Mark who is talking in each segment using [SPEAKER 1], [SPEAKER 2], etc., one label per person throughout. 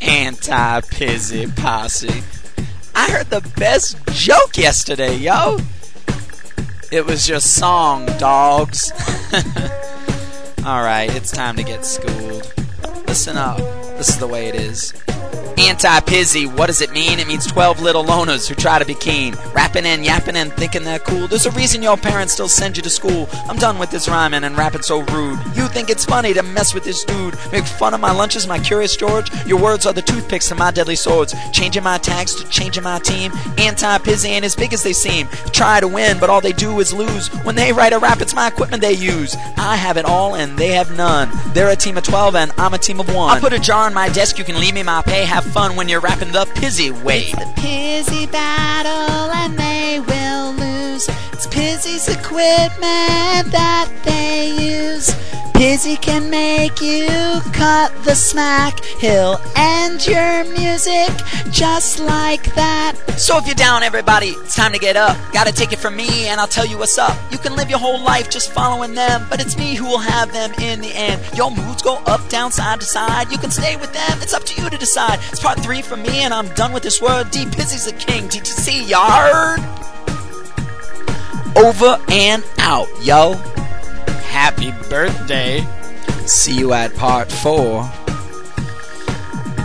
[SPEAKER 1] Anti Pizzy Posse. I heard the best joke yesterday, yo. It was your song, dogs. Alright, it's time to get schooled. Listen up. This is the way it is. Anti-pizzy, what does it mean? It means 12 little loners who try to be keen. Rapping and yapping and thinking they're cool. There's a reason your parents still send you to school. I'm done with this rhyming and rapping so rude. You think it's funny to mess with this dude. Make fun of my lunches, my curious George. Your words are the toothpicks to my deadly swords. Changing my tags to changing my team. Anti-pizzy ain't as big as they seem. Try to win, but all they do is lose. When they write a rap, it's my equipment they use. I have it all and they have none. They're a team of 12 and I'm a team of one. I'll put a jar on my desk, you can leave me my pay. Have fun when you're rapping the Pizzy way.
[SPEAKER 2] It's the Pizzy battle and they will lose. It's Pizzy's equipment that they. Pizzy can make you cut the smack. He'll end your music just like that.
[SPEAKER 1] So if you're down, everybody, it's time to get up. Gotta take it from me, and I'll tell you what's up. You can live your whole life just following them, but it's me who will have them in the end. Your moods go up, down, side to side. You can stay with them, it's up to you to decide. It's part three for me, and I'm done with this word. D Pizzy's the king. TTC, yard. Over and out, yo. Happy birthday. See you at part four.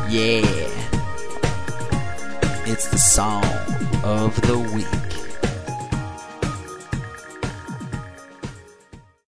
[SPEAKER 1] Yeah. It's the song of the week.